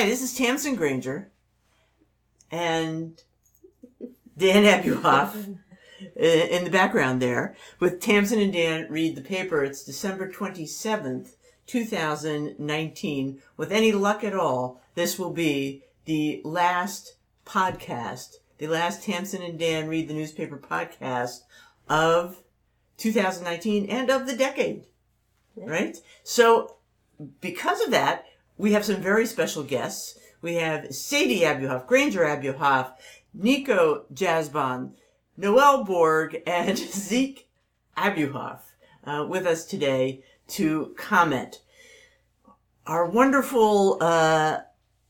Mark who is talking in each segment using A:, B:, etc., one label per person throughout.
A: Hi, this is Tamsin Granger and Dan Abuhoff uh, in the background there with Tamsin and Dan read the paper. It's December 27th, 2019. With any luck at all, this will be the last podcast, the last Tamsin and Dan read the newspaper podcast of 2019 and of the decade. Right? So, because of that, we have some very special guests. We have Sadie Abuhoff, Granger Abuhoff, Nico Jasbon, Noel Borg, and Zeke Abuhoff uh, with us today to comment. Our wonderful uh,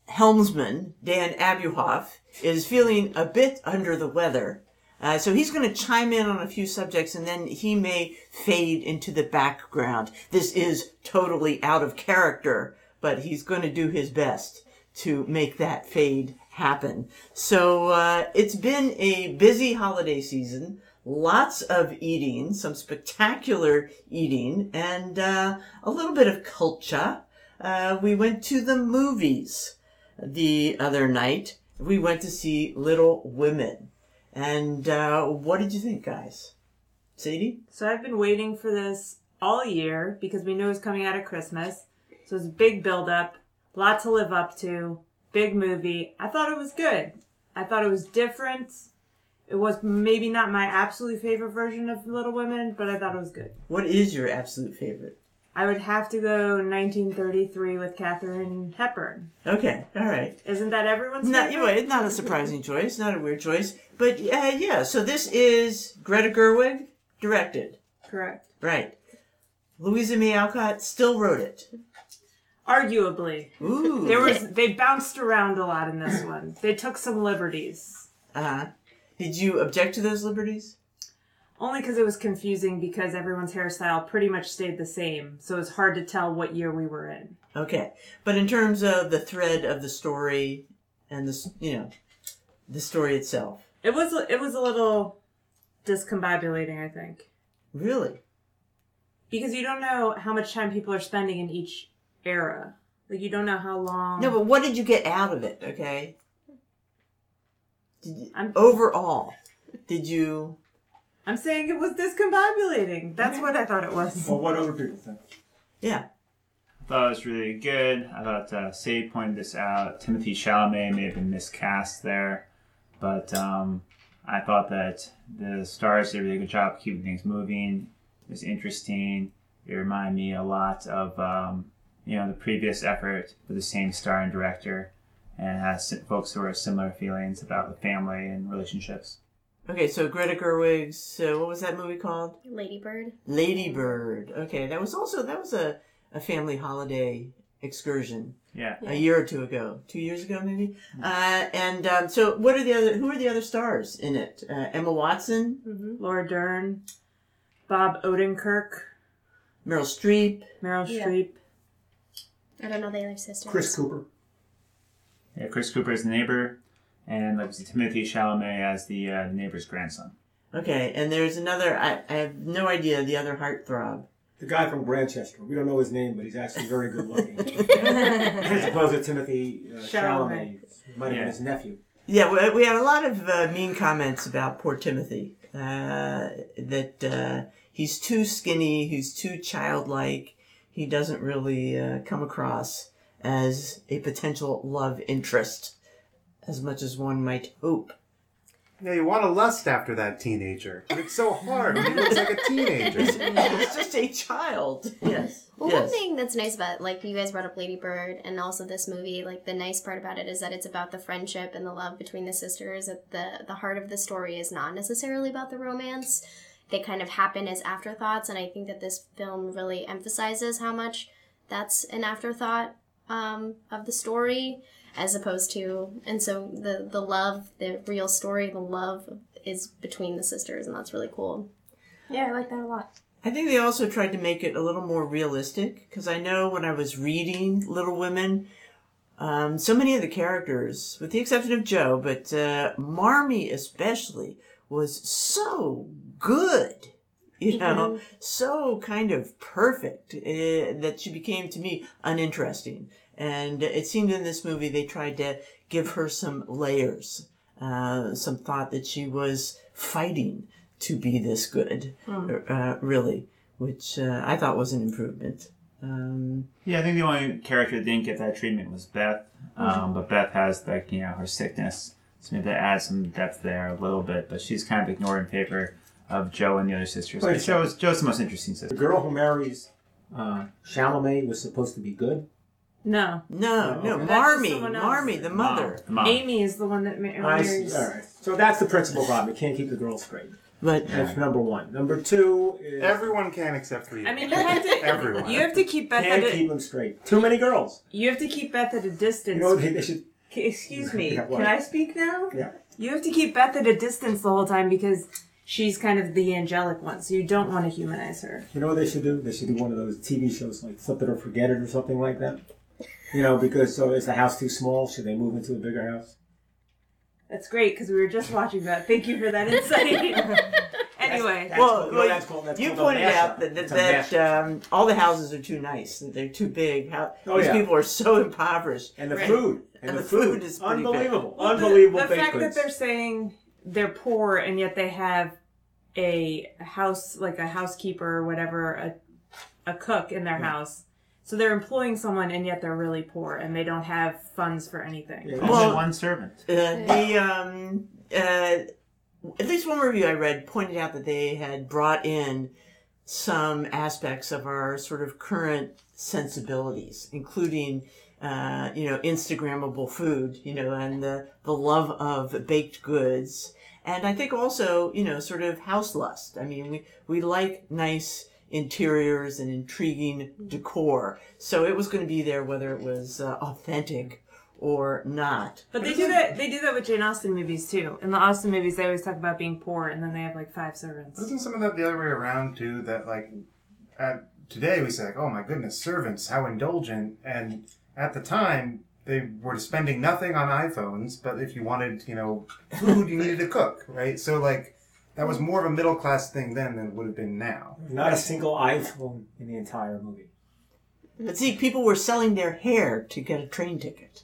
A: helmsman, Dan Abuhoff, is feeling a bit under the weather. Uh, so he's going to chime in on a few subjects and then he may fade into the background. This is totally out of character, but he's going to do his best to make that fade happen. So uh, it's been a busy holiday season. Lots of eating, some spectacular eating, and uh, a little bit of culture. Uh, we went to the movies the other night. We went to see Little Women. And uh, what did you think, guys? Sadie?
B: So I've been waiting for this all year because we knew it was coming out at Christmas. So it's a big build up, lot to live up to, big movie. I thought it was good. I thought it was different. It was maybe not my absolute favorite version of Little Women, but I thought it was good.
A: What is your absolute favorite?
B: I would have to go 1933 with Katharine Hepburn.
A: Okay, all right.
B: Isn't that everyone's
A: Not,
B: favorite?
A: anyway, not a surprising choice, not a weird choice. But uh, yeah, so this is Greta Gerwig directed.
B: Correct.
A: Right. Louisa May Alcott still wrote it.
B: Arguably.
A: Ooh.
B: There was they bounced around a lot in this one. They took some liberties.
A: Uh, huh. did you object to those liberties?
B: Only because it was confusing because everyone's hairstyle pretty much stayed the same. So it's hard to tell what year we were in.
A: Okay. But in terms of the thread of the story and the, you know, the story itself.
B: It was it was a little discombobulating, I think.
A: Really?
B: Because you don't know how much time people are spending in each era. Like you don't know how long
A: No, but what did you get out of it, okay? Did you,
B: I'm-
A: overall, did you...
B: I'm saying it was discombobulating. That's what I thought it was.
C: Well, what other people think?
A: Yeah.
D: I thought it was really good. I thought uh, Say pointed this out. Timothy Chalamet may have been miscast there, but um, I thought that the stars did a really good job keeping things moving. It was interesting. It reminded me a lot of um, you know the previous effort with the same star and director, and has folks who are similar feelings about the family and relationships.
A: Okay, so Greta Gerwig's, uh, what was that movie called?
E: Lady Bird.
A: Lady Bird. Okay, that was also, that was a, a family holiday excursion
D: Yeah.
A: a year or two ago. Two years ago, maybe? Uh, and um, so what are the other, who are the other stars in it? Uh, Emma Watson,
E: Mm-hmm.
B: Laura Dern, Bob Odenkirk,
A: Meryl Streep.
B: Meryl
E: Yeah.
B: Streep.
E: I don't know the other sisters.
C: Chris Cooper.
D: Yeah, Chris Cooper is the neighbor, and like, Timothy Chalamet as the uh, neighbor's grandson.
A: Okay, and there's another, I, I have no idea, the other heartthrob.
C: The guy from Grantchester. We don't know his name, but he's actually very good looking. As opposed to Timothy uh,
B: Chalamet.
C: Chalamet. Might have
D: Yeah.
C: been his nephew.
A: Yeah, we, we had a lot of uh, mean comments about poor Timothy. Uh, that uh, he's too skinny, he's too childlike, he doesn't really uh, come across as a potential love interest as much as one might hope.
F: Yeah, you want to lust after that teenager, but it's so hard. when He looks like a teenager.
A: He's just a child. Yes.
E: Well,
A: yes.
E: one thing that's nice about, like, you guys brought up Lady Bird and also this movie, like, the nice part about it is that it's about the friendship and the love between the sisters. That the, the heart of the story is not necessarily about the romance. They kind of happen as afterthoughts, and I think that this film really emphasizes how much that's an afterthought um, of the story, as opposed to, and so the, the love, the real story, the love is between the sisters, and that's really cool. Yeah, I like that a lot.
A: I think they also tried to make it a little more realistic because I know when I was reading Little Women, um, so many of the characters, with the exception of Jo, but uh, Marmee especially, was so good. You know, so kind of perfect uh, that she became to me uninteresting. And it seemed in this movie they tried to give her some layers, uh, some thought that she was fighting to be this good, uh, really, which uh, I thought was an improvement. Um,
D: Yeah, I think the only character that didn't get that treatment was Beth. Um, but Beth has like you know her sickness, so maybe that adds some depth there a little bit. But she's kind of ignored in favor of Jo and the other sisters.
C: Wait,
D: But Jo's Jo's the most interesting sister.
C: The girl who marries uh, Chalamet was supposed to be good.
B: No.
A: no,
C: Oh,
A: no,
C: okay.
B: That's
A: Marmee,
B: someone else.
A: Marmee, the mother.
D: The mom.
B: Amy is the one that ma-
C: I see.
B: marries.
C: All right. So that's the principal problem. You can't keep the girl straight.
A: But
C: That's number one. Number two is
F: Everyone can except for you.
B: I mean, you have to.
F: Everyone.
B: You have to keep Beth
C: can't
B: at
C: keep
B: a.
C: them straight. Too many girls.
B: You have to keep Beth at a distance.
C: You know they, they should.
B: K- Excuse me.
C: Yeah, what?
B: Can I speak now?
C: Yeah.
B: You have to keep Beth at a distance the whole time because she's kind of the angelic one, so you don't want to humanize her.
C: You know what they should do? They should do one of those TV shows like Flip It or Forget It or something like that. You know, because so is the house too small? Should they move into a bigger house?
B: That's great because we were just watching that. Thank you for that insight. anyway,
C: That's
A: well,
C: called- you
A: well,
C: that's called- that's
A: you
C: called
A: pointed out that, that, that um, all the houses are too nice. that They're too big. How,
C: Oh,
A: these
C: yeah.
A: people are so impoverished.
C: And the
B: Right.
C: food.
A: And the food is pretty good.
C: unbelievable.
B: Well, the-
C: unbelievable
B: The, fact
C: goods.
B: that they're saying they're poor and yet they have a house, like a housekeeper or whatever, a, a cook in their house. So they're employing someone and yet they're really poor and they don't have funds for anything.
C: Yeah.
D: Only
A: Well-
D: one servant.
A: Uh, the um, uh, at least one review I read pointed out that they had brought in some aspects of our sort of current sensibilities, including uh, you know Instagrammable food, you know, and the the love of baked goods, and I think also you know sort of house lust. I mean, we we like nice interiors and intriguing decor, so it was going to be there whether it was uh, authentic or not.
B: But they do that. They do that with Jane Austen movies too. In the Austen movies, they always talk about being poor, and then they have like five servants.
F: Isn't some of that the other way around too? That like, at, today we say like, oh my goodness, servants, how indulgent, and at the time they were spending nothing on iPhones, but if you wanted, you know, food, you needed to cook, right? So like, that was more of a middle class thing then than it would have been now.
C: Not a single iPhone in the entire movie.
A: But see, people were selling their hair to get a train ticket.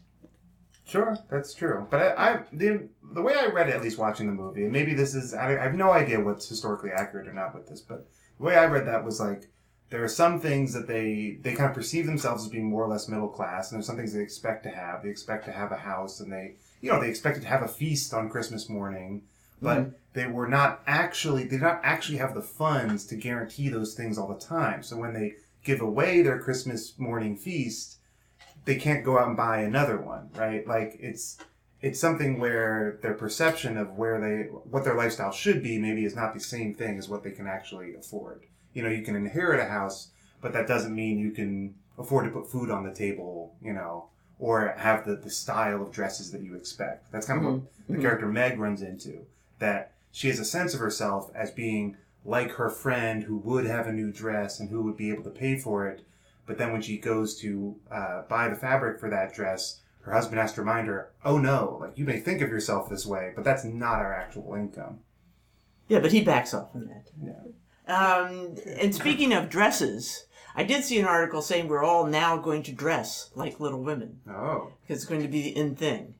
F: Sure, that's true. But I, I the the way I read it, at least watching the movie, and maybe this is I, I have no idea what's historically accurate or not with this, but the way I read that was like there are some things that they they kind of perceive themselves as being more or less middle class, and there's some things they expect to have. They expect to have a house, and they you know they expected to have a feast on Christmas morning, but mm-hmm. they were not actually they did not actually have the funds to guarantee those things all the time. So when they give away their Christmas morning feast they can't go out and buy another one, right? Like it's it's something where their perception of where they what their lifestyle should be maybe is not the same thing as what they can actually afford. You know, you can inherit a house, but that doesn't mean you can afford to put food on the table, you know, or have the, the style of dresses that you expect. That's kind of what the character Meg runs into. That she has a sense of herself as being like her friend who would have a new dress and who would be able to pay for it, but then when she goes to uh, buy the fabric for that dress, her husband has to remind her, "Oh no, like you may think of yourself this way, but that's not our actual income."
A: Yeah, but he backs off from that.
F: Yeah.
A: Um, and speaking of dresses, I did see an article saying we're all now going to dress like Little Women
F: Oh,
A: because it's going to be the in thing.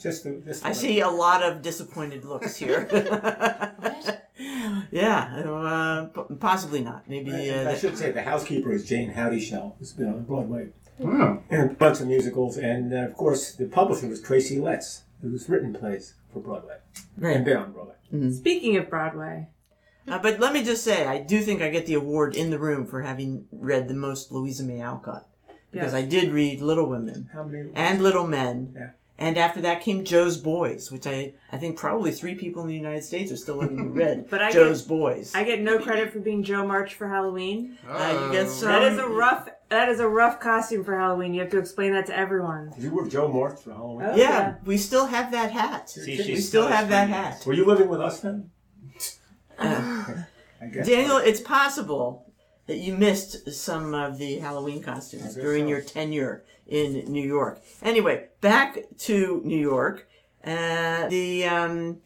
C: Just the, just
A: I
C: the-
A: see a lot of disappointed looks here. yeah, uh, possibly not. Maybe.
C: I,
A: Uh,
C: I
A: that-
C: should say the housekeeper is Jayne Houdyshell, who's been on Broadway
F: Hmm.
C: and a bunch of musicals, and uh, of course the publisher was Tracy Letts, who's written plays for Broadway and been on Broadway.
B: Speaking of Broadway,
A: Uh, but let me just say, I do think I get the award in the room for having read the most Louisa May Alcott because
B: Yes.
A: I did read Little Women and Little Men.
C: Yeah.
A: And after that came Jo's Boys, which I, I think probably three people in the United States are still living who read
B: But I
A: Jo's Boys.
B: I get no credit for being Jo March for Halloween.
A: Uh, you get some.
B: That is a rough. That is a rough costume for Halloween. You have to explain that to everyone.
C: You were Jo March for Halloween.
B: Oh.
A: yeah,
B: yeah.
A: we still have that hat.
D: See,
A: we still
D: still
A: have that hat.
C: Were you living with us then?
A: Daniel, it's possible that you missed some of the Halloween costumes during
C: so.
A: your tenure in New York. Anyway, back to New York. Uh, the um,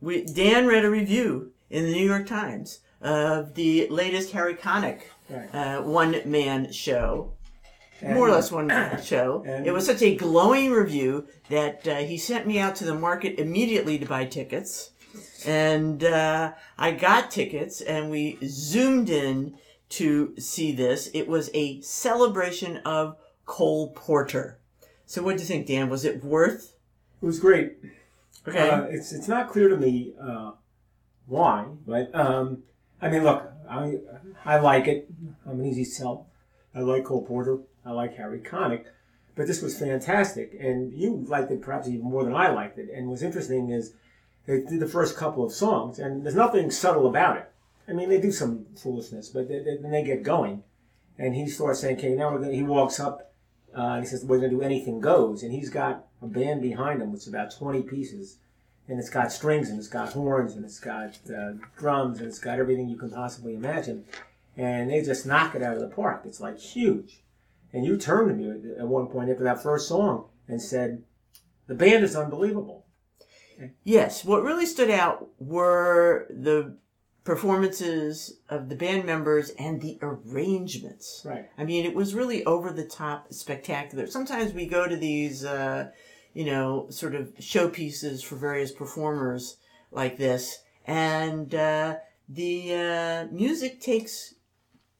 A: we, Dan read a review in the New York Times of the latest Harry Connick
C: Right.
A: uh, one man show.
C: And-
A: more or less one man show. it was such a glowing review that uh, he sent me out to the market immediately to buy tickets, and uh, I got tickets, and we zoomed in to see this. It was a celebration of Cole Porter. So, what do you think, Dan? Was it worth?
C: It was great.
A: Okay.
C: Uh, it's it's not clear to me uh, why, but um, I mean, look, I I like it. I'm an easy sell. I like Cole Porter. I like Harry Connick. But this was fantastic, and you liked it perhaps even more than I liked it. And what's interesting is they did the first couple of songs, and there's nothing subtle about it. I mean, they do some foolishness, but they, they, then they get going, and he starts saying, "Okay, now we're gonna." He walks up uh, and he says, "We're gonna do anything goes," and he's got a band behind him, which is about 20 pieces, and it's got strings and it's got horns and it's got uh, drums and it's got everything you can possibly imagine, and they just knock it out of the park. It's like huge, and you turned to me at one point after that first song and said, "The band is unbelievable."
A: Yes, what really stood out were the performances of the band members and the arrangements.
C: Right.
A: I mean, it was really over the top spectacular. Sometimes we go to these, uh, you know, sort of showpieces for various performers like this, and uh, the uh, music takes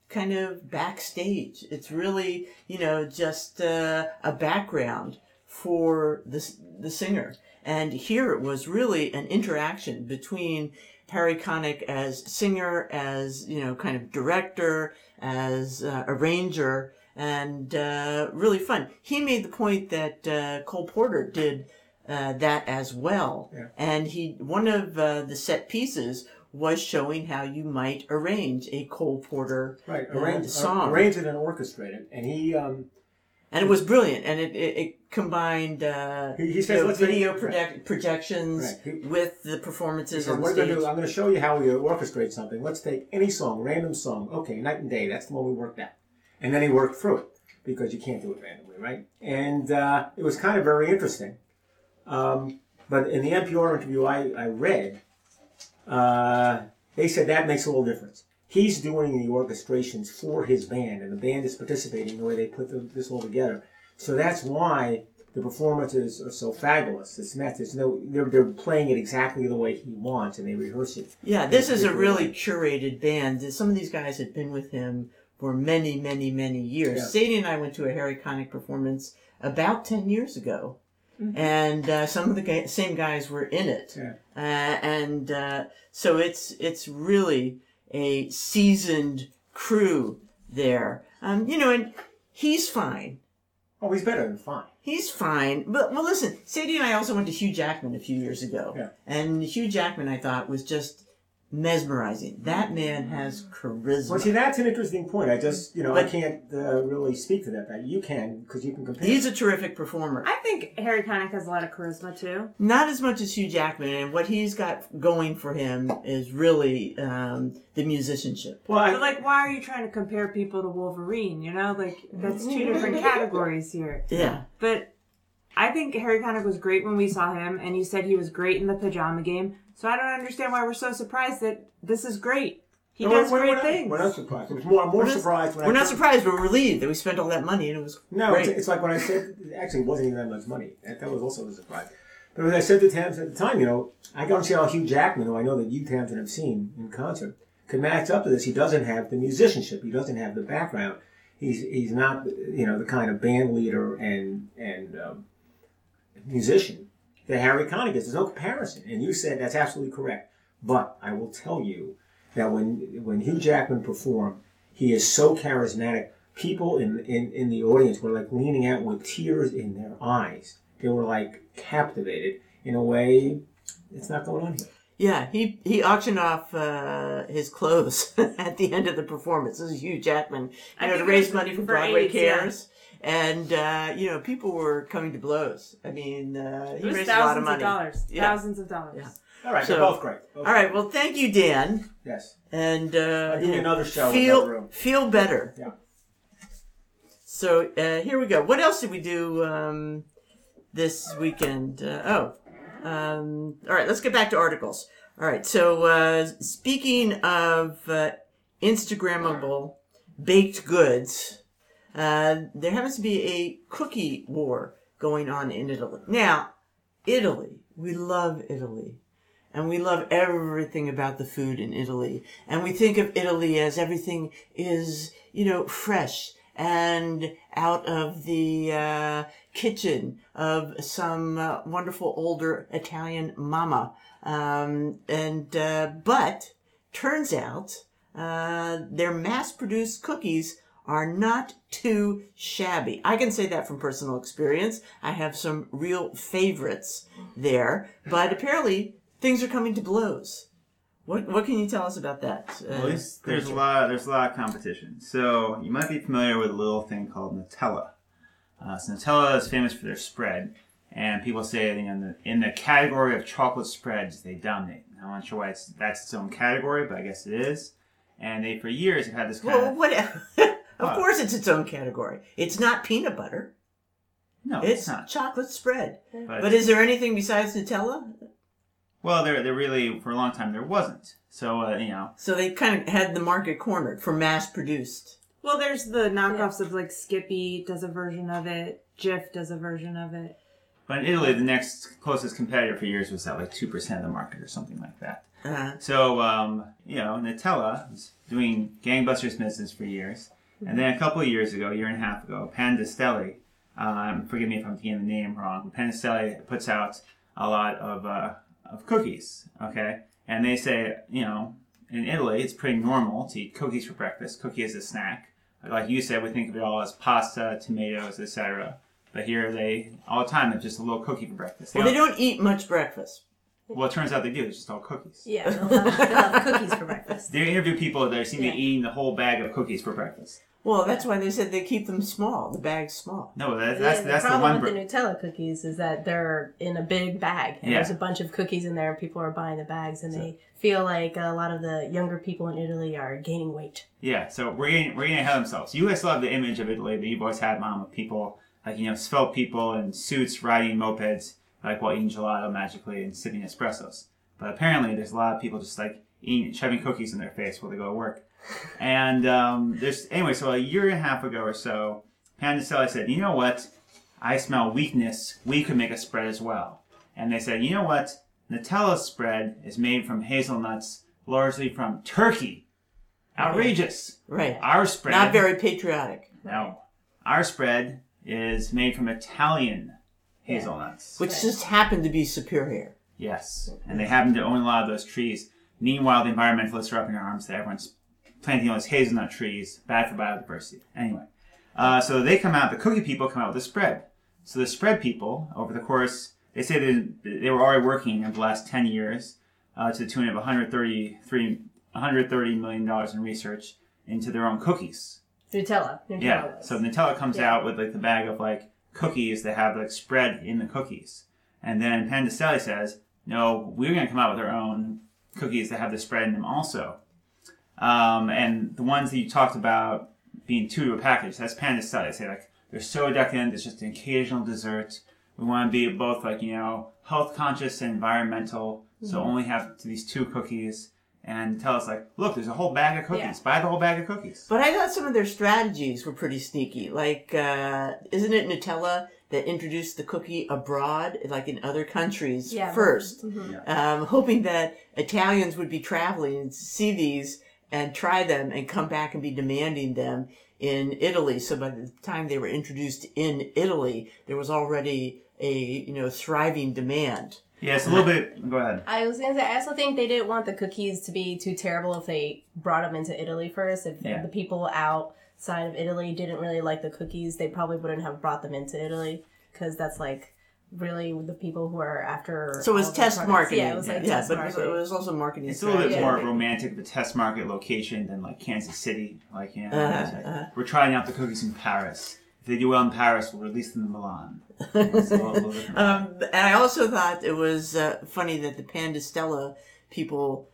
A: kind of backstage. It's really, you know, just uh, a background for the, the singer. And here it was really an interaction between Harry Connick as singer, as, you know, kind of director, as uh, arranger, and uh, really fun. He made the point that uh, Cole Porter did uh, that as well.
C: Yeah.
A: And he, one of uh, the set pieces was showing how you might arrange a Cole Porter
C: Right.
A: uh,
C: Arrange,
A: song.
C: arrange it and orchestrate it, and he um,
A: and it was brilliant, and it it, it combined uh,
C: He- he
A: you
C: says,
A: know, video
C: make-
A: project, projections
C: Right. He-
A: with the performances
C: said,
A: on
C: "What
A: stage.
C: gonna do? I'm gonna show you how we orchestrate something. Let's take any song, random song. Okay, Night and Day. That's the one we worked out, and then he worked through it because you can't do it randomly, right? And uh, it was kind of very interesting. Um, but in the NPR interview I, I read, uh, they said that makes a little difference. He's doing the orchestrations for his band, and the band is participating in the way they put the, this all together. So that's why the performances are so fabulous. It's not, there's no, they're, they're playing it exactly the way he wants, and they rehearse it.
A: Yeah, this is a really
C: right.
A: curated band. Some of these guys had been with him for many, many, many years.
C: Yeah.
A: Sadie and I went to a Harry Connick performance about 10 years ago. And uh, some of the ga- same guys were in it.
C: Yeah.
A: Uh, and uh, so it's it's really a seasoned crew there. Um, you know, and he's fine.
C: Oh, he's better than fine.
A: He's fine. But well, listen, Sadie and I also went to Hugh Jackman a few years ago,
C: Yeah.
A: and Hugh Jackman I thought was just mesmerizing. That man has charisma.
C: Well, see, that's an interesting point. I just, you know, I can't uh, really speak to that. But you can because you can compare.
A: He's a terrific performer.
B: I think Harry Connick has a lot of charisma too.
A: Not as much as Hugh Jackman, and what he's got going for him is really um, the musicianship.
C: well, I,
B: But like, why are you trying to compare people to Wolverine? You know, like that's two different categories here.
A: Yeah.
B: But I think Harry Connick was great when we saw him, and you said he was great in the pajama game. So I don't understand why we're so surprised that this is great. He
C: No,
B: does
C: we're,
B: great
C: we're not,
B: things.
C: We're not surprised. It was more, I'm more
A: We're not-
C: surprised when
A: We're not surprised. We're relieved that we spent all that money, and it was
C: No,
A: great.
C: it's, it's like when I said, actually, it wasn't even that much money. That, that was also a surprise. But as I said to Tamsin at the time, you know, I and see how Hugh Jackman, who I know that you, Tamsin, have seen in concert, could match up to this. He doesn't have the musicianship. He doesn't have the background. He's he's not, you know, the kind of band leader and and um, musician that Harry Connick is. There's no comparison. And you said that's absolutely correct. But I will tell you that when when Hugh Jackman performed, he is so charismatic. People in, in, in the audience were like leaning out with tears in their eyes. They were like captivated in a way it's not going on here.
A: Yeah, he he auctioned off uh, his clothes at the end of the performance. This is Hugh Jackman,
B: I
A: you know, to
B: it
A: raise money for,
B: for
A: Broadway
B: AIDS, yeah.
A: Cares. And uh, you know, people were coming to blows. I mean, uh, he
B: was
A: raised a lot of
B: thousands
A: money.
B: dollars.
A: Yeah.
B: Thousands of dollars.
A: Yeah.
C: All right,
A: So-
C: they're both great. Both
A: All right. Well, thank you, Dan.
C: Yes.
A: And uh,
C: I'll give you another show
A: Feel
C: another room.
A: feel better.
C: Yeah.
A: So uh, here we go. What else did we do um, this weekend? Uh, oh, um, all right. Let's get back to articles. All right. So uh, speaking of uh, Instagrammable baked goods, uh, there happens to be a cookie war going on in Italy. Now, Italy, we love Italy. And we love everything about the food in Italy. And we think of Italy as everything is, you know, fresh and out of the uh, kitchen of some uh, wonderful older Italian mama. Um, and, uh, but turns out, uh, their mass produced cookies are not too shabby. I can say that from personal experience. I have some real favorites there, but apparently things are coming to blows. What what can you tell us about that? uh,
D: Well, there's, there's a lot. There's a lot of competition. So you might be familiar with a little thing called Nutella. Uh, so Nutella is famous for their spread, and people say that in the in the category of chocolate spreads, they dominate. I'm not sure why it's that's its own category, but I guess it is. And they for years have had this kind
A: Well,
D: of
A: what? of
D: What?
A: course, it's its own category. It's not peanut butter.
D: no,
A: It's,
D: it's, not.
A: chocolate spread.
D: But,
A: But is there anything besides Nutella?
D: well, there there really for a long time there wasn't. So uh, you know,
A: So they kind of had the market cornered for mass produced.
B: Well, there's the knockoffs of like Skippy does a version of it, Jif does a version of it.
D: but in Italy, the next closest competitor for years was at like two percent of the market or something like that.
A: Uh,
D: So, um, you know, Nutella was doing gangbusters business for years. And then a couple of years ago, a year and a half ago, Pan di Stelle, um, forgive me if I'm getting the name wrong, but Pan di Stelle puts out a lot of, uh, of cookies, okay? And they say, you know, in Italy, it's pretty normal to eat cookies for breakfast, cookie as a snack. Like you said, we think of it all as pasta, tomatoes, etc. But here they, all the time, have just a little cookie for breakfast.
A: well, they don't eat much breakfast.
D: well, it turns out they do. It's just all cookies.
G: Yeah, they'll have, they'll have cookies for breakfast.
D: They interview people that seem to
G: Yeah.
D: be eating the whole bag of cookies for breakfast.
A: Well, that's why they said they keep them small. The bag's small.
D: No, that, that's
G: the,
D: that's the,
G: problem
D: one.
G: with
D: br-
G: the Nutella cookies is that they're in a big bag, and
D: Yeah.
G: there's a bunch of cookies in there, and people are buying the bags, and they feel like a lot of the younger people in Italy are gaining weight.
D: yeah, so we're getting we're getting ahead of themselves. You guys still have the image of Italy that you've always had, mom, of people like you know svelte people in suits riding mopeds, like while eating gelato magically and sipping espressos. But apparently, there's a lot of people just like eating shoving cookies in their face while they go to work. And um, there's anyway, so a year and a half ago or so, Pan di Stelle said, "You know what? I smell weakness. We could make a spread as well." And they said, "You know what? Nutella's spread is made from hazelnuts, largely from Turkey. Outrageous.
A: Right.
D: Our spread,
A: Not very patriotic.
D: no. Our spread is made from Italian hazelnuts.
A: Which just happened to be superior.
D: Yes, and they happen to own a lot of those trees. Meanwhile, the environmentalists are up in arms that everyone's planting all these hazelnut trees, bad for biodiversity. Anyway, uh, so they come out, the cookie people come out with a spread. So the spread people, over the course, they say they, they were already working in the last 10 years uh, to the tune of 133, $130 million in research into their own cookies.
G: Nutella. Nutella
D: Yeah.
G: was.
D: So Nutella comes
G: Yeah.
D: out with like the bag of like cookies that have like spread in the cookies, and then Pan di Stelle says, "No, we're going to come out with our own cookies that have the spread in them also." Um, and the ones that you talked about being two to a package, that's Pan di Stelle. They say like they're so decadent, it's just an occasional dessert. We want to be both like you know health conscious and environmental, so only have these two cookies. And tell us like, look, there's a whole bag of cookies.
G: Yeah.
D: Buy the whole bag of cookies.
A: But I thought some of their strategies were pretty sneaky. Like, uh, isn't it Nutella that introduced the cookie abroad, like in other countries
G: Yeah,
A: first?
G: mhm.
A: Um, hoping that Italians would be traveling and see these and try them and come back and be demanding them in Italy. So by the time they were introduced in Italy, there was already a, you know, thriving demand.
D: Yes, a little bit. Go ahead.
G: I was gonna say, I also think they didn't want the cookies to be too terrible if they brought them into Italy first. If
D: Yeah.
G: the people outside of Italy didn't really like the cookies, they probably wouldn't have brought them into Italy because that's like really the people who are after.
A: So it was test
G: products.
A: marketing.
G: Yeah, it was like
A: yeah,
G: test
A: but it was,
G: marketing.
A: it was also marketing.
D: It's a little bit
A: strategy.
D: more
G: Yeah.
D: romantic of a test market location than like Kansas City. Like, you know,
A: Uh-huh,
D: like,
A: uh-huh.
D: we're trying out the cookies in Paris. If they do well in Paris, we'll release them in Milan. It's a little- little different.
A: Um, and I also thought it was uh, funny that the Pan di Stelle people,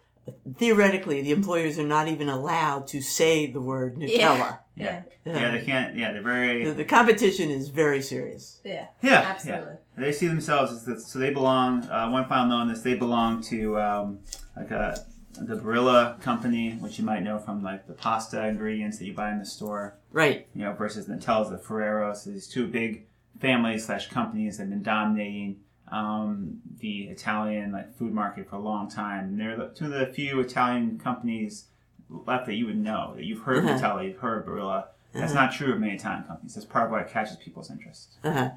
A: theoretically, the employers are not even allowed to say the word Nutella.
D: yeah.
A: Yeah.
D: yeah, they can't. Yeah, they're very.
A: The, the competition is very serious.
G: Yeah,
D: Yeah,
G: absolutely.
D: yeah. They see themselves as the, so they belong. Uh, one final note on this: they belong to um, like a the Barilla company, which you might know from like the pasta ingredients that you buy in the store,
A: Right.
D: you know, versus Nutella's, the Ferreros. So these two big families slash companies that have been dominating um, the Italian like food market for a long time. And they're the- two of the few Italian companies left that you would know. That you've heard of
A: Uh-huh.
D: Nutella, you've heard of Barilla. That's not true of many Italian companies. That's part of what catches people's interest.
A: Uh-huh.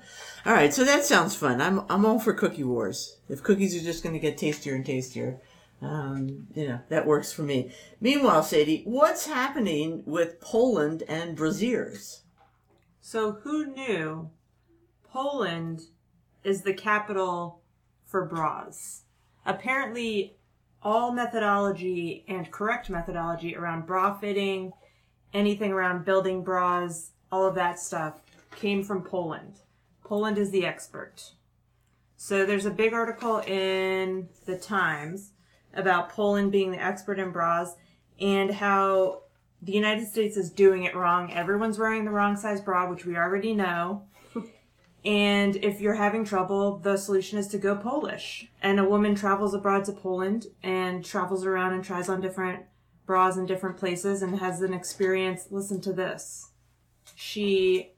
A: All right, so that sounds fun. I'm I'm all for cookie wars. If cookies are just going to get tastier and tastier, um, you know that works for me. Meanwhile, Sadie, what's happening with Poland and Braziers?
B: So who knew Poland is the capital for bras? Apparently, all methodology and correct methodology around bra fitting, anything around building bras, all of that stuff came from Poland. Poland is the expert. So there's a big article in the Times about Poland being the expert in bras and how the United States is doing it wrong. Everyone's wearing the wrong size bra, which we already know. And if you're having trouble, the solution is to go Polish. And a woman travels abroad to Poland and travels around and tries on different bras in different places and has an experience. Listen to this. She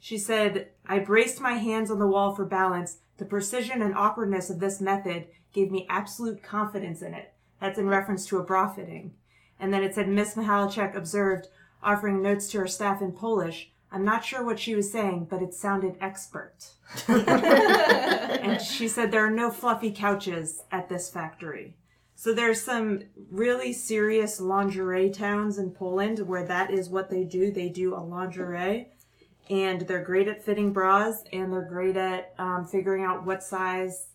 B: she said, I braced my hands on the wall for balance. The precision and awkwardness of this method gave me absolute confidence in it. That's in reference to a bra fitting. And then it said, Miss Mihalchek observed, offering notes to her staff in Polish. I'm not sure what she was saying, but it sounded expert. and she said, There are no fluffy couches at this factory. So there's some really serious lingerie towns in Poland where that is what they do. They do a lingerie and they're great at fitting bras and they're great at um, figuring out what size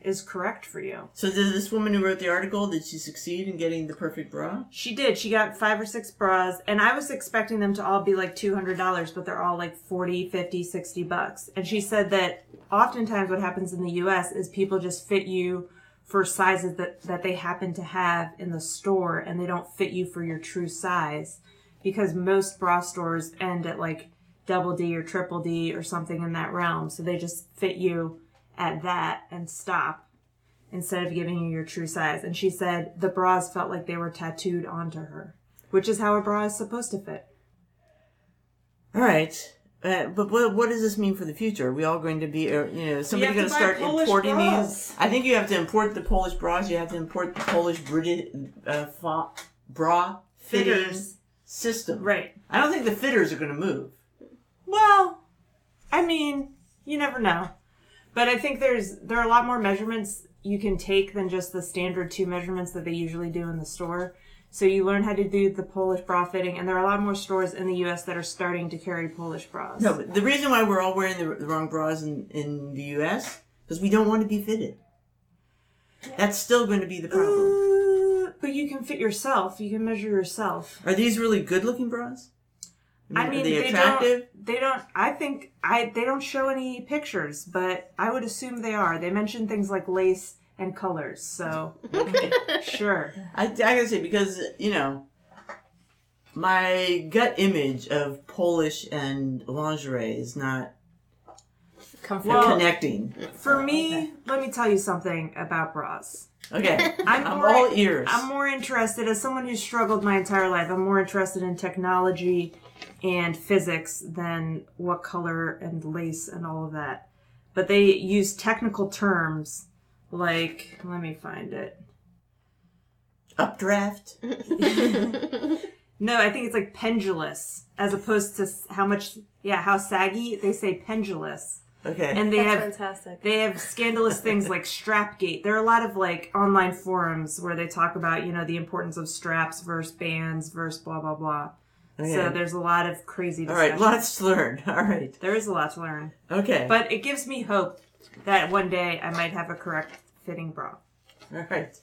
B: is correct for you.
A: So did this woman who wrote the article did she succeed in getting the perfect bra?
B: She did. She got five or six bras, and I was expecting them to all be like $200, but they're all like 40, 50, 60 bucks. And she said that oftentimes what happens in the US is people just fit you for sizes that, that they happen to have in the store, and they don't fit you for your true size because most bra stores end at like double D or triple D or something in that realm. So they just fit you at that and stop instead of giving you your true size. And she said the bras felt like they were tattooed onto her, which is how a bra is supposed to fit.
A: All right. Uh, but what, what does this mean for the future? Are we all going to be, uh, you know, somebody going
B: to
A: to start
B: Polish
A: importing
B: bras.
A: these? I think you have to import the Polish bras. You have to import the Polish British uh, fa- bra fitting
B: Fitters.
A: system.
B: Right.
A: I don't think the fitters are going to move.
B: Well, I mean, you never know. But I think there's there are a lot more measurements you can take than just the standard two measurements that they usually do in the store. So you learn how to do the Polish bra fitting, and there are a lot more stores in the U.S. that are starting to carry Polish bras.
A: No, but the reason why we're all wearing the, the wrong bras in, in the U.S. because we don't want to be fitted. That's still going to be the problem.
B: Uh, but you can fit yourself. You can measure yourself.
A: Are these really good-looking bras?
B: I mean,
A: they,
B: they
A: attractive?
B: don't. They don't. I think I. They don't show any pictures, but I would assume they are. They mention things like lace and colors. So sure.
A: I, I gotta say because you know my gut image of Polish and lingerie is not
G: Comfortable.
B: Well-
A: connecting.
B: For me, let me tell you something about bras.
A: Okay,
B: I'm,
A: I'm
B: more,
A: all ears.
B: I'm more interested, as someone who's struggled my entire life, I'm more interested in technology and physics than what color and lace and all of that. But they use technical terms like, let me find it.
A: Updraft.
B: No, I think it's like pendulous, as opposed to how much, yeah, how saggy. They say pendulous.
A: Okay.
B: And they
G: That's
B: have
G: fantastic.
B: They have scandalous things like Strapgate. There are a lot of like online forums where they talk about, you know, the importance of straps versus bands versus blah blah blah.
A: Okay.
B: So there's a lot of crazy
A: all
B: discussion.
A: right, lots to learn. All right.
B: There is a lot to learn.
A: Okay.
B: But it gives me hope that one day I might have a correct fitting bra.
A: all right.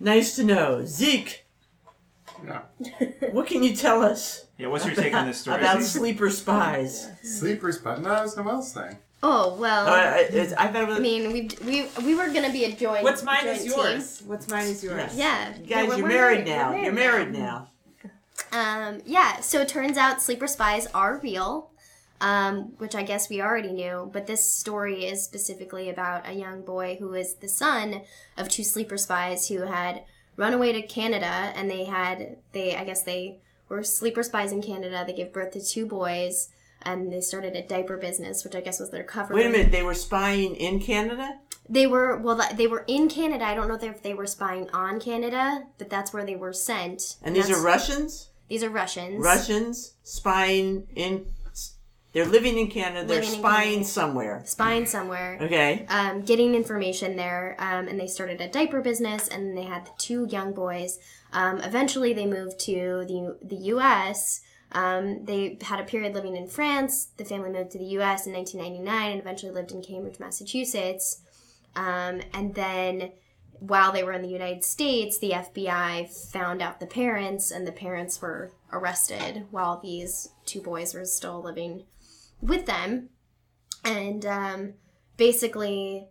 A: Nice to know, Zeke.
F: No.
A: What can you tell us
D: Yeah, what's your take on this story?
A: about
D: Zeke?
A: sleeper spies?
F: Sleepers, but no, it's Noel's thing.
E: Oh well.
A: Uh, I, it's, I thought it was.
E: I mean, we we we were gonna be a joint.
B: What's mine
E: joint
B: is
E: team.
B: yours. What's mine is yours.
E: Yeah,
A: you guys,
E: Yeah, we're-
A: you're
E: we're
A: married
E: we're
A: now. You're married now.
E: Um, yeah, so it turns out sleeper spies are real, um, which I guess we already knew, but this story is specifically about a young boy who is the son of two sleeper spies who had run away to Canada, and they had they I guess they were sleeper spies in Canada. They gave birth to two boys, and they started a diaper business, which I guess was their cover.
A: Wait a minute, they were spying in Canada?
E: They were well. They were in Canada. I don't know if they were spying on Canada, but that's where they were sent.
A: And these are Russians?
E: These are Russians.
A: Russians spying in. They're living in Canada. They're
E: Living
A: spying somewhere.
E: Spying somewhere.
A: Okay.
E: um, getting information there, um, and they started a diaper business, and they had the two young boys. Um, eventually, they moved to the the U.S. Um, they had a period living in France. The family moved to the U.S. in 1999, and eventually lived in Cambridge, Massachusetts. Um, and then, while they were in the United States, the FBI found out the parents, and the parents were arrested while these two boys were still living with them. And um, basically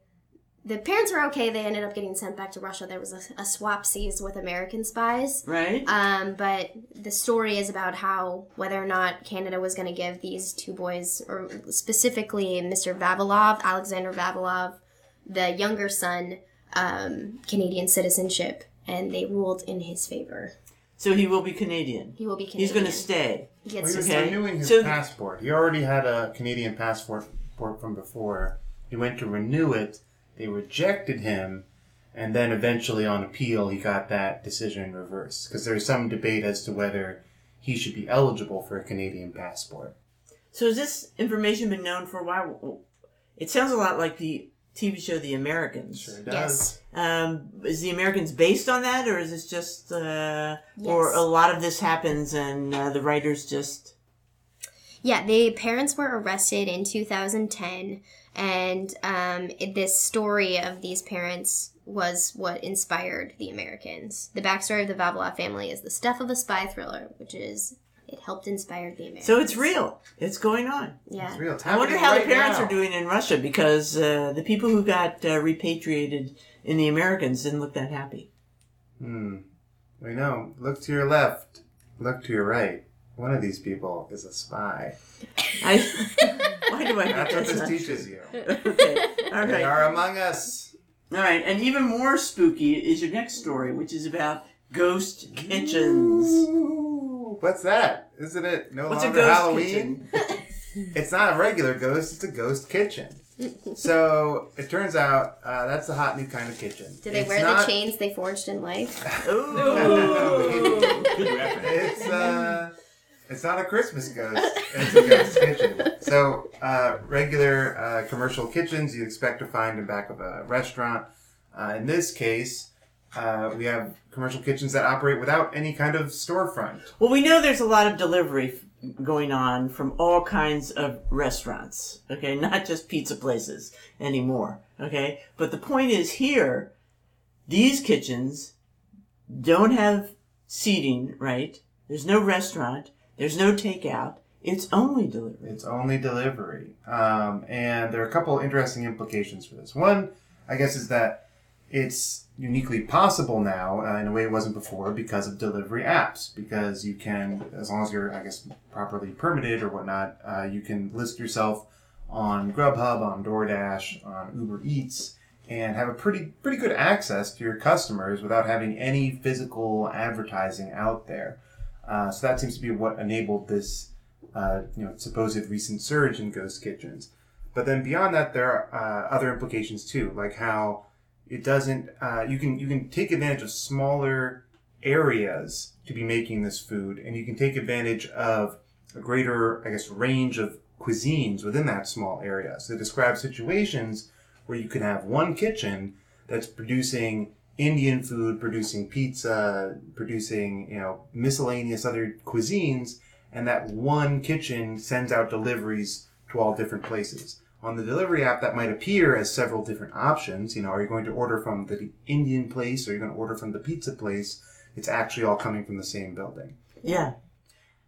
E: the parents were okay they ended up getting sent back to russia there was a, a swap seas with american spies
A: Right?
E: um, but the story is about how whether or not canada was going to give these two boys or specifically mr vavilov alexander vavilov the younger son um, canadian citizenship and they ruled in his favor
A: so he will be Canadian.
E: he will be canadian
A: He's going to stay.
E: he
F: Well, he was
A: Okay.
F: renewing his
A: So-
F: passport. He already had a Canadian passport passport from before. He went to renew it. They rejected him, and then eventually on appeal, he got that decision reversed because there's some debate as to whether he should be eligible for a Canadian passport.
A: So has this information been known for a while? It sounds a lot like the TV show The Americans.
F: Sure does.
E: Yes.
A: Um, is The Americans based on that, or is this just, uh, or a lot of this happens and uh, the writers just?
E: Yeah, the parents were arrested in 2010, and um, it- this story of these parents was what inspired the Americans. The backstory of the Vavilov family is the stuff of a spy thriller, which is it helped inspire the Americans.
A: So it's real. It's going on.
E: Yeah.
F: It's real. It's
A: I wonder how
F: right
A: the parents
F: now.
A: are doing in Russia because uh, the people who got uh, repatriated in the Americans didn't look that happy.
F: Hmm. We know. Look to your left. Look to your right. One of these people is a spy.
A: I, why do I think
F: That's what
A: that's
F: this
A: not
F: teaches you.
A: Okay. All
F: They are among us.
A: All right. And even more spooky is your next story, which is about ghost kitchens.
F: Ooh, what's that? Isn't it no
A: What's a
F: longer
A: ghost
F: Halloween? It's not a regular ghost, it's a ghost kitchen. so it turns out uh, that's a hot new kind of kitchen.
E: Do they
F: It's
E: wear
F: not-
E: the chains they forged in life?
A: Ooh.
D: Good reference.
F: It's uh, it's not a Christmas ghost. It's a ghost kitchen. So uh, regular uh, commercial kitchens you expect to find in back of a restaurant. Uh, in this case, uh, we have commercial kitchens that operate without any kind of storefront.
A: Well, we know there's a lot of delivery f- going on from all kinds of restaurants, okay? Not just pizza places anymore, okay? But the point is here, these kitchens don't have seating, right? There's no restaurant, there's no takeout, it's only delivery.
F: It's only delivery. Um, and there are a couple interesting implications for this. One, I guess, is that it's uniquely possible now uh, in a way it wasn't before because of delivery apps. Because you can, as long as you're, I guess, properly permitted or whatnot, uh, you can list yourself on Grubhub, on DoorDash, on Uber Eats, and have a pretty pretty good access to your customers without having any physical advertising out there. Uh, so that seems to be what enabled this uh, you know, supposed recent surge in ghost kitchens. But then beyond that, there are uh, other implications too, like how it doesn't. Uh, you can you can take advantage of smaller areas to be making this food, and you can take advantage of a greater, I guess, range of cuisines within that small area. So it describes situations where you can have one kitchen that's producing Indian food, producing pizza, producing you know miscellaneous other cuisines, and that one kitchen sends out deliveries to all different places. On the delivery app, that might appear as several different options. You know, are you going to order from the Indian place? Or are you going to order from the pizza place? It's actually all coming from the same building.
A: Yeah.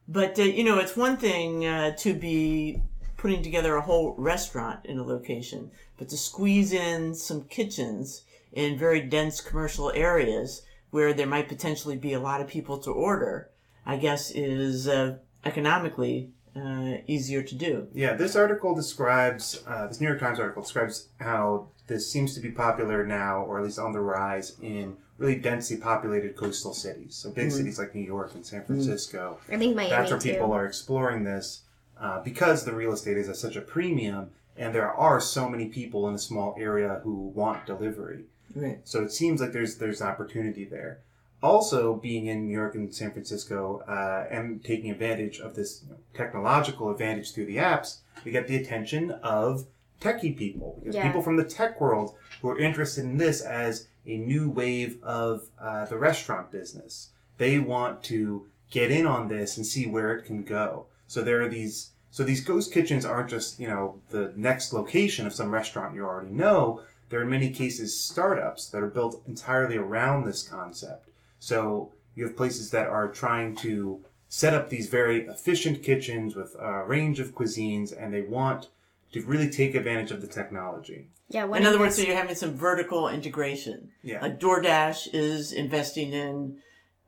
A: But, uh, you know, it's one thing uh, to be putting together a whole restaurant in a location, but to squeeze in some kitchens in very dense commercial areas where there might potentially be a lot of people to order, I guess is uh, economically uh, easier to do.
F: Yeah, this article describes, uh, this New York Times article describes how this seems to be popular now, or at least on the rise, in really densely populated coastal cities. So big cities like New York and San Francisco.
E: I think Miami
F: That's where
E: too.
F: people are exploring this uh, because the real estate is at such a premium, and there are so many people in a small area who want delivery.
A: Right.
F: So it seems like there's there's opportunity there. Also, being in New York and San Francisco uh, and taking advantage of this technological advantage through the apps, we get the attention of techie people, because
E: Yeah.
F: people from the tech world who are interested in this as a new wave of uh, the restaurant business. They want to get in on this and see where it can go. So there are these. So these ghost kitchens aren't just you know the next location of some restaurant you already know. There are in many cases startups that are built entirely around this concept. So you have places that are trying to set up these very efficient kitchens with a range of cuisines, and they want to really take advantage of the technology.
E: yeah,
A: In other words, so you're having some vertical integration.
F: Yeah.
A: Like DoorDash is investing in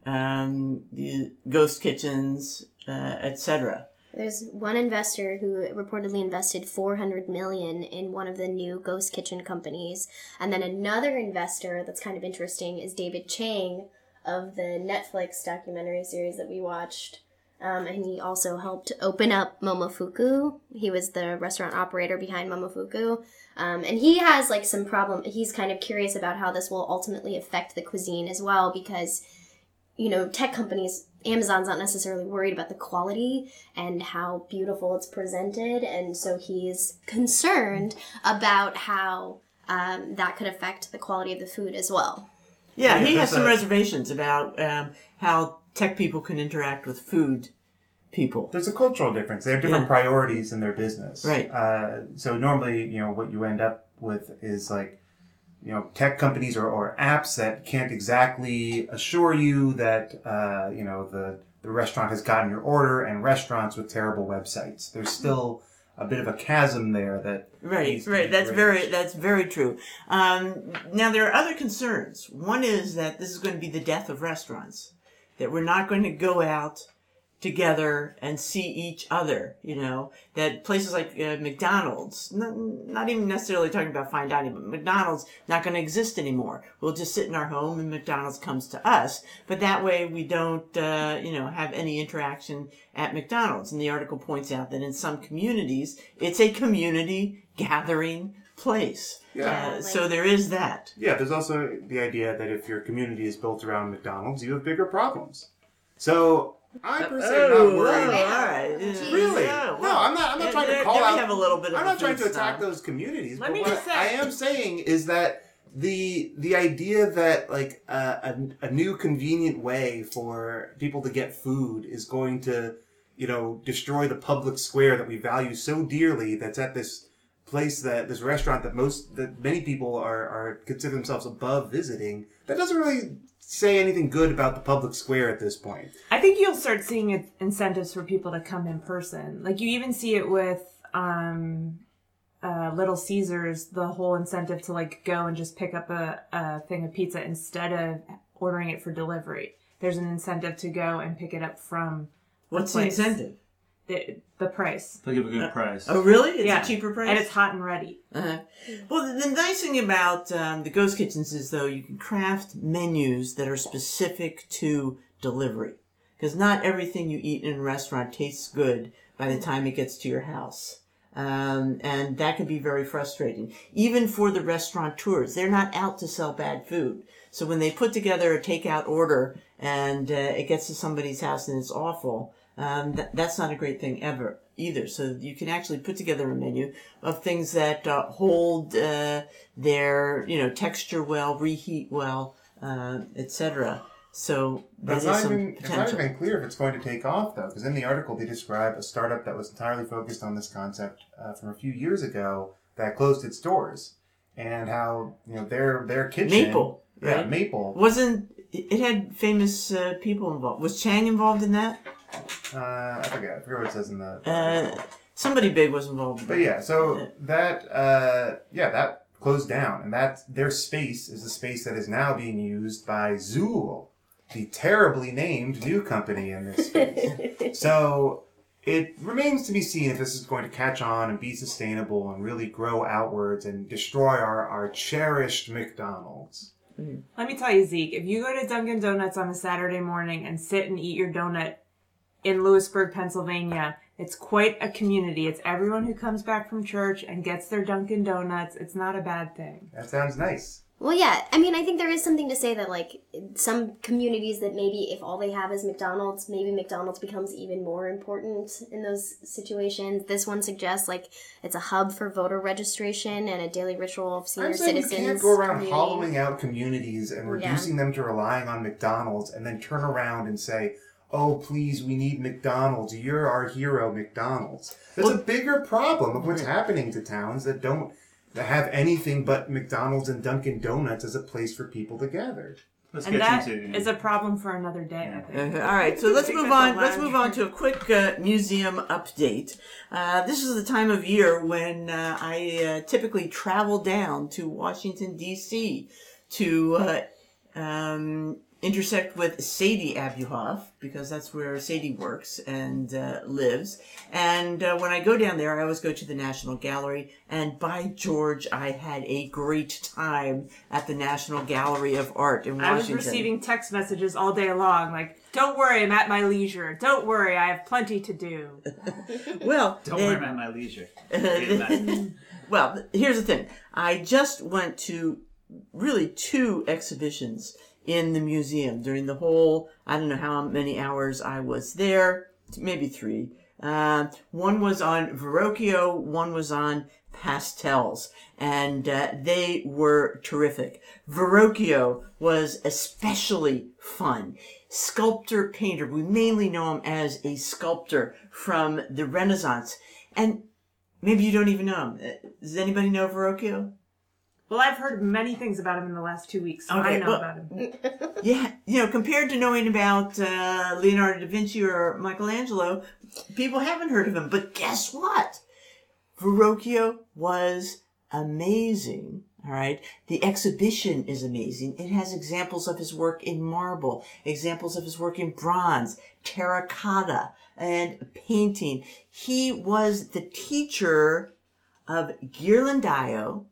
A: um, the ghost kitchens, uh, etc.
E: There's one investor who reportedly invested 400 million in one of the new ghost kitchen companies, and then another investor that's kind of interesting is David Chang of the Netflix documentary series that we watched. Um, and he also helped open up Momofuku. He was the restaurant operator behind Momofuku. Um, and he has like some problem. He's kind of curious about how this will ultimately affect the cuisine as well because you know, tech companies, Amazon's not necessarily worried about the quality and how beautiful it's presented. And so he's concerned about how um, that could affect the quality of the food as well.
A: Yeah, he has some
F: a-
A: reservations about um, how tech people can interact with food people.
F: There's a cultural difference. They have different
A: Yeah.
F: priorities in their business.
A: Right.
F: Uh, so normally, you know, what you end up with is like, you know, tech companies or, or apps that can't exactly assure you that, uh, you know, the, the restaurant has gotten your order and restaurants with terrible websites. There's still a bit of a chasm there that
A: Right, right. That's very that's very true. Um, now there are other concerns. One is that this is going to be the death of restaurants. That we're not going to go out together and see each other. You know that places like uh, McDonald's, not, not even necessarily talking about fine dining, but McDonald's not going to exist anymore. We'll just sit in our home and McDonald's comes to us. But that way we don't, uh, you know, have any interaction at McDonald's. And the article points out that in some communities, it's a community gathering place.
F: Yeah.
A: Uh, so there is that.
F: Yeah, there's also the idea that if your community is built around McDonald's, you have bigger problems. So I personally am
A: Oh,
F: not worried.
A: all right.
E: Jeez.
F: Really?
A: Yeah,
F: no, I'm not. I'm not
A: yeah,
F: trying to call out.
A: have a little bit of
F: I'm not trying to attack
A: snob.
F: those communities.
B: Let
F: but
B: me
F: what
B: say-
F: I am saying is that the the idea that like uh, a a new convenient way for people to get food is going to you know destroy the public square that we value so dearly. That's at this place that this restaurant that most that many people are are consider themselves above visiting. That doesn't really say anything good about the public square at this point.
B: I think you'll start seeing incentives for people to come in person. Like you even see it with um, uh, Little Caesars, the whole incentive to like go and just pick up a, a thing of pizza instead of ordering it for delivery. There's an incentive to go and pick it up from
A: What's the
B: place.
A: incentive?
B: The, the price.
D: They'll give a good price.
A: Oh, really? It's
B: yeah,
A: a cheaper price?
B: and it's hot and ready.
A: Uh-huh. Well, the, the nice thing about um, the ghost kitchens is, though, you can craft menus that are specific to delivery. Because not everything you eat in a restaurant tastes good by the time it gets to your house. Um, and that can be very frustrating. Even for the restaurateurs, they're not out to sell bad food. So when they put together a takeout order and uh, it gets to somebody's house and it's awful, um, th- that's not a great thing ever either. So you can actually put together a menu of things that uh, hold uh, their you know texture well, reheat well, uh, etc. So that
F: it's
A: is
F: not,
A: some
F: even, it's not
A: potential.
F: even clear if it's going to take off, though, because in the article they describe a startup that was entirely focused on this concept uh, from a few years ago that closed its doors, and how you know their their kitchen
A: Maple,
F: yeah,
A: right?
F: Maple.
A: Wasn't it had famous uh, people involved? Was Chang involved in that?
F: Uh, I forget. I forget what it says in the.
A: Uh, somebody big was involved. in
F: But
A: that.
F: yeah, so that uh, yeah that closed down, and that their space is a space that is now being used by Zuul, the terribly named new company in this space. so it remains to be seen if this is going to catch on and be sustainable and really grow outwards and destroy our, our cherished McDonald's.
B: Let me tell you, Zeke, if you go to Dunkin' Donuts on a Saturday morning and sit and eat your donut in Lewisburg, Pennsylvania, it's quite a community. It's everyone who comes back from church and gets their Dunkin' Donuts. It's not a bad thing.
F: That sounds nice.
E: Well, yeah. I mean, I think there is something to say that, like, some communities that maybe if all they have is McDonald's, maybe McDonald's becomes even more important in those situations. This one suggests, like, it's a hub for voter registration and a daily ritual of senior
F: I'm saying you
E: citizens.
F: can't go around
E: community.
F: hollowing out communities and reducing them to relying on McDonald's and then turn around and say, oh, please, we need McDonald's. You're our hero, McDonald's. That's a bigger problem of what's happening to towns that don't that have anything but McDonald's and Dunkin' Donuts as a place for people to gather.
D: Let's
B: And
D: get
B: that
D: into
B: is a problem for another day, I think.
A: Uh, all right, so let's move on. Let's move on to a quick uh, museum update. Uh, this is the time of year when uh, I uh, typically travel down to Washington D.C. to uh, um, intersect with Sadie Abuhoff because that's where Sadie works and uh, lives. And uh, when I go down there, I always go to the National Gallery. And by George, I had a great time at the National Gallery of Art in Washington.
B: I was receiving text messages all day long, like, don't worry, I'm at my leisure. Don't worry, I have plenty to do.
A: well,
D: Don't
A: they-
D: worry about my leisure. Forget about it.
A: Well, here's the thing. I just went to really two exhibitions in the museum during the whole, I don't know how many hours I was there, maybe three. Uh, one was on Verrocchio, one was on pastels, and uh, they were terrific. Verrocchio was especially fun. Sculptor painter, we mainly know him as a sculptor from the Renaissance. And Maybe you don't even know him. Uh, Does anybody know Verrocchio?
B: Well, I've heard many things about him in the last two weeks, so
A: Okay,
B: I know
A: well-
B: about him.
A: Yeah, you know, compared to knowing about uh, Leonardo da Vinci or Michelangelo, people haven't heard of him. But guess what? Verrocchio was amazing. All right. The exhibition is amazing. It has examples of his work in marble, examples of his work in bronze, terracotta, and painting. He was the teacher of Ghirlandaio,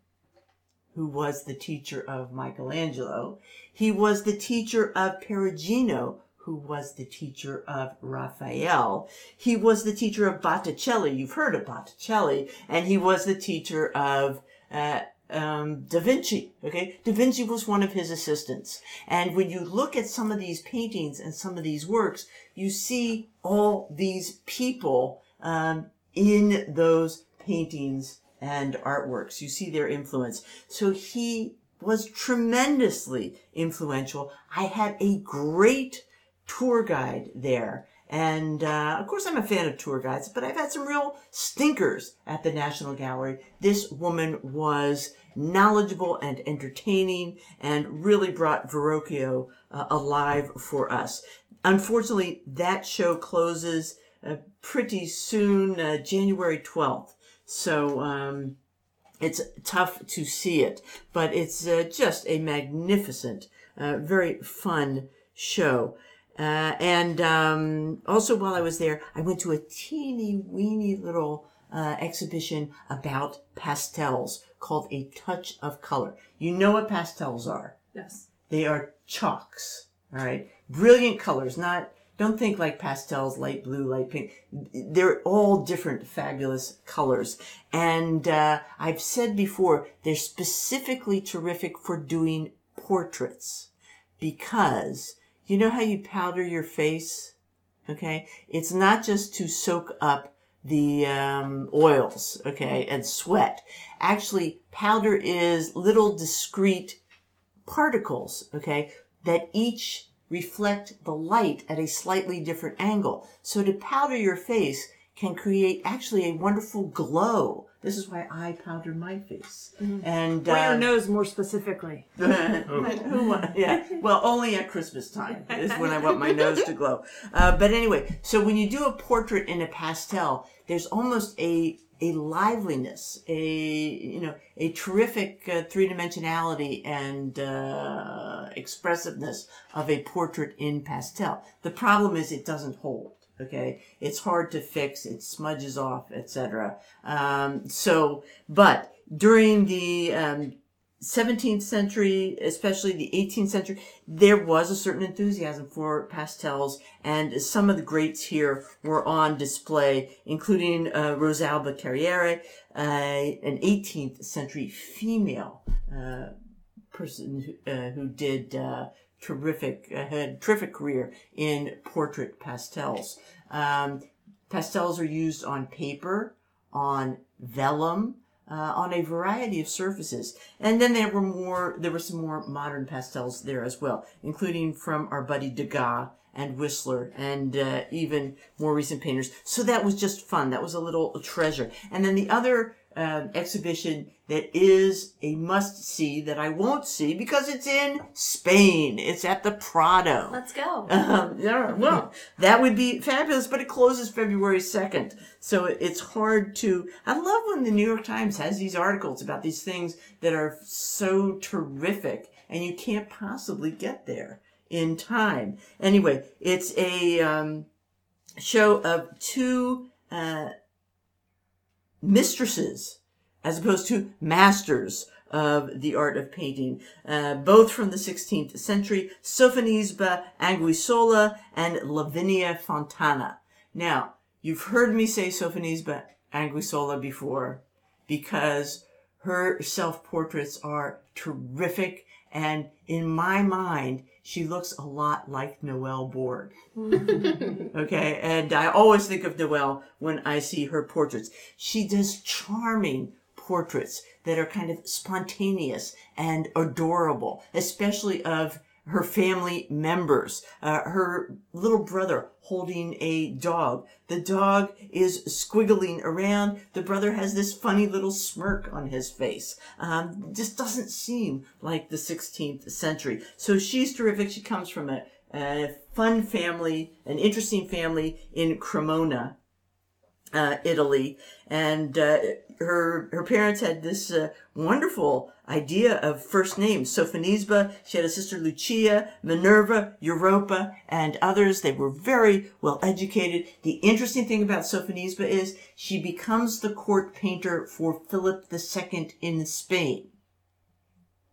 A: who was the teacher of Michelangelo. He was the teacher of Perugino, who was the teacher of Raphael. He was the teacher of Botticelli. You've heard of Botticelli. And he was the teacher of uh, um, Da Vinci. Okay, Da Vinci was one of his assistants. And when you look at some of these paintings and some of these works, you see all these people um, in those paintings and artworks. You see their influence. So he was tremendously influential. I had a great tour guide there. And uh, of course, I'm a fan of tour guides, but I've had some real stinkers at the National Gallery. This woman was knowledgeable and entertaining and really brought Verrocchio uh, alive for us. Unfortunately, that show closes uh, pretty soon, uh, January 12th. So, um, it's tough to see it, but it's uh, just a magnificent, uh, very fun show. Uh, and um, also, while I was there, I went to a teeny weeny little uh, exhibition about pastels called A Touch of Color. You know what pastels are?
B: Yes.
A: They are chalks. All right, brilliant colors. Not don't think like pastels, light blue, light pink. They're all different, fabulous colors. And uh, I've said before, they're specifically terrific for doing portraits because you know how you powder your face. Okay, it's not just to soak up the um, oils, okay, and sweat. Actually, powder is little discrete particles, okay, that each reflect the light at a slightly different angle. So to powder your face can create actually a wonderful glow. This is why I powder my face. And
B: Or your
A: uh,
B: nose more specifically.
A: who wa- yeah. Well, only at Christmas time is when I want my nose to glow. Uh, but anyway, so when you do a portrait in a pastel, there's almost a a liveliness, a you know, a terrific uh, three dimensionality and uh, expressiveness of a portrait in pastel. The problem is it doesn't hold. Okay, it's hard to fix. It smudges off, etc. Um, so, but during the um, 17th century, especially the 18th century, there was a certain enthusiasm for pastels, and some of the greats here were on display, including uh, Rosalba Carriera, uh, an 18th century female uh, person who, uh, who did uh, terrific, uh, had a terrific career in portrait pastels. Um, pastels are used on paper, on vellum, uh, on a variety of surfaces. And then there were more, there were some more modern pastels there as well, including from our buddy Degas and Whistler and uh, even more recent painters. So that was just fun. That was a little treasure. And then the other uh, exhibition that is a must see that I won't see because it's in Spain. It's at the Prado.
E: Let's go.
A: Um, yeah, well, that would be fabulous, but it closes February 2nd. So it's hard to. I love when the New York Times has these articles about these things that are so terrific and you can't possibly get there in time. Anyway, it's a um, show of two uh, mistresses as opposed to masters of the art of painting, uh, both from the 16th century, Sofonisba Anguissola and Lavinia Fontana. Now, you've heard me say Sofonisba Anguissola before because her self-portraits are terrific and in my mind, she looks a lot like Noelle Borg. okay, and I always think of Noelle when I see her portraits. She does charming portraits that are kind of spontaneous and adorable, especially of her family members. Uh, her little brother holding a dog. The dog is squiggling around. The brother has this funny little smirk on his face. Um, just doesn't seem like the 16th century. So she's terrific. She comes from a, a fun family, an interesting family in Cremona uh, Italy, and uh, her her parents had this uh, wonderful idea of first names. Sophonisba, she had a sister Lucia, Minerva, Europa, and others. They were very well educated. The interesting thing about Sophonisba is she becomes the court painter for Philip II in Spain.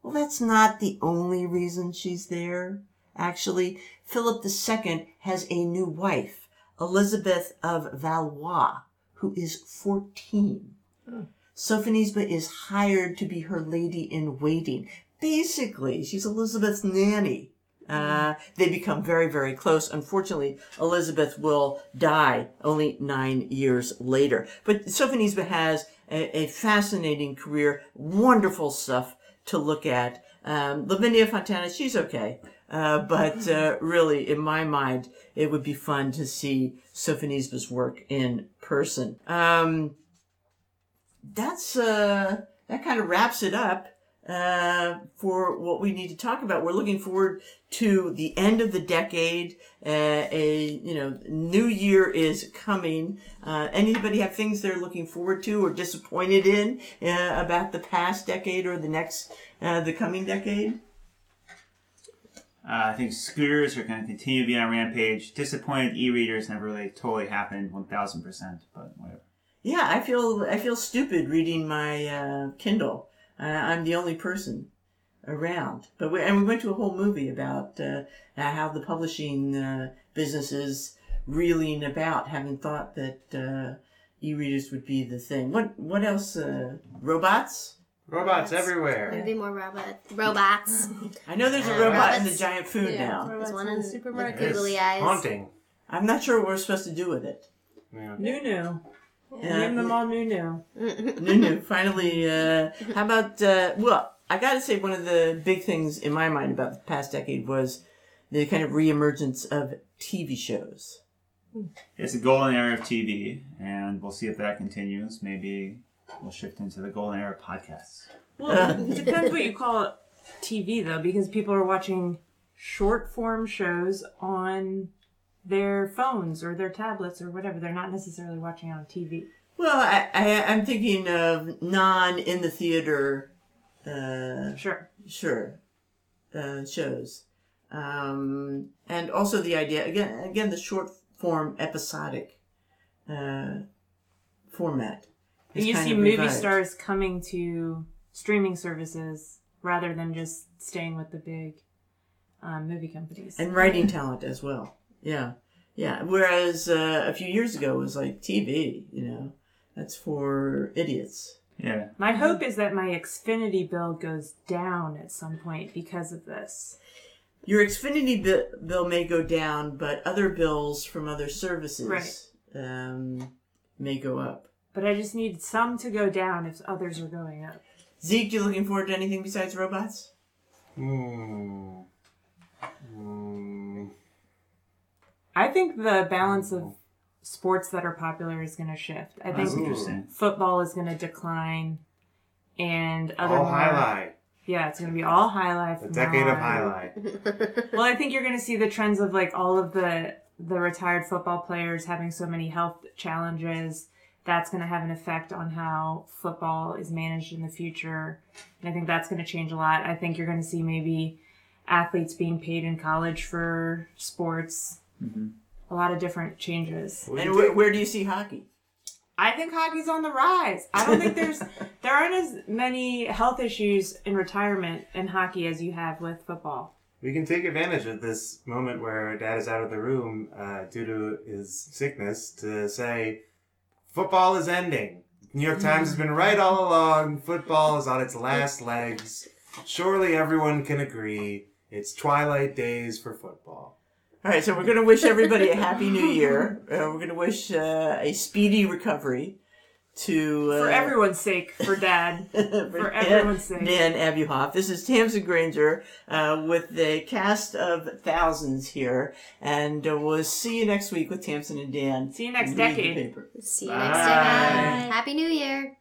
A: Well, that's not the only reason she's there. Actually, Philip II has a new wife, Elizabeth of Valois, who is 14. Hmm. Sophonisba is hired to be her lady in waiting. Basically, she's Elizabeth's nanny. Uh, they become very, very close. Unfortunately, Elizabeth will die only nine years later. But Sophonisba has a, a fascinating career, wonderful stuff to look at. Um, Lavinia Fontana, she's okay. Uh, but uh, really, in my mind, it would be fun to see Sophonisba's work in person. Um, that's uh, that kind of wraps it up uh, for what we need to talk about. We're looking forward to the end of the decade. Uh, a you know new year is coming. Uh, anybody have things they're looking forward to or disappointed in uh, about the past decade or the next uh, the coming decade?
D: Uh, I think scooters are going to continue to be on rampage. Disappointed e-readers never really totally happened 1000%, but whatever.
A: Yeah, I feel I feel stupid reading my uh, Kindle. Uh, I'm the only person around. But we, and we went to a whole movie about uh, how the publishing uh, business is reeling about, having thought that uh, e-readers would be the thing. What what else? Uh, robots?
F: Robots everywhere.
E: There'd be more robot robots.
A: I know there's a
E: Uh,
A: robot in the giant food
G: Yeah,
A: now.
E: There's one
G: in
E: in
G: the
E: the
G: supermarket.
E: googly
F: It's
E: eyes.
F: haunting.
A: I'm not sure what we're supposed to do with it.
F: Yeah.
B: Nunu.
A: Yeah.
B: Name them all Nunu.
A: Nunu, finally, uh, how about, uh, well, I gotta say one of the big things in my mind about the past decade was the kind of reemergence of TV shows.
D: It's a golden era of TV, and we'll see if that continues. Maybe we'll shift into the golden era of podcasts.
B: Well, it depends what you call TV, though, because people are watching short form shows on their phones or their tablets or whatever. They're not necessarily watching on TV.
A: Well, I, I, I'm thinking of non in the theater, uh,
B: Sure.
A: sure, uh, shows. Um, and also the idea, again, again, the short form episodic uh, format. is
B: you see movie
A: revived.
B: stars coming to streaming services rather than just staying with the big um, movie companies.
A: and writing talent as well. Yeah, yeah. Whereas uh, a few years ago it was like TV. You know, that's for idiots.
D: Yeah.
B: my hope is that my Xfinity bill goes down at some point because of this.
A: Your Xfinity bi- bill may go down, but other bills from other services
B: Right.
A: um, may go up.
B: But I just need some to go down if others are going up.
A: Zeke, you looking forward to anything besides robots?
F: Hmm. Hmm.
B: I think the balance of sports that are popular is going to shift. I
D: That's
B: think
D: interesting.
B: football is going to decline, and other
F: All
B: more-
F: highlight.
B: Yeah, it's going to be all highlight. A
F: decade of highlight.
B: Well, I think you're going to see the trends of like all of the the retired football players having so many health challenges. That's going to have an effect on how football is managed in the future, and I think that's going to change a lot. I think you're going to see maybe athletes being paid in college for sports. A lot of different changes.
A: And
F: you
A: where, where do you see hockey?
B: I think hockey's on the rise. I don't think there's there aren't as many health issues in retirement in hockey as you have with football.
F: We can take advantage of this moment where dad is out of the room uh, due to his sickness to say, football is ending. New York Times has been right all along. Football is on its last legs. Surely everyone can agree it's twilight days for football.
A: All right, so we're going to wish everybody a happy new year. Uh, we're going to wish uh, a speedy recovery to uh,
B: For everyone's sake, for dad.
A: for
B: for everyone's sake.
A: Dan Abuhoff. This is Tamsin Granger uh, with the cast of thousands here, and uh, we'll see you next week with Tamsin and Dan.
B: See you next
A: Read
B: decade.
A: paper.
E: See you next
D: Bye.
E: time. Happy New Year.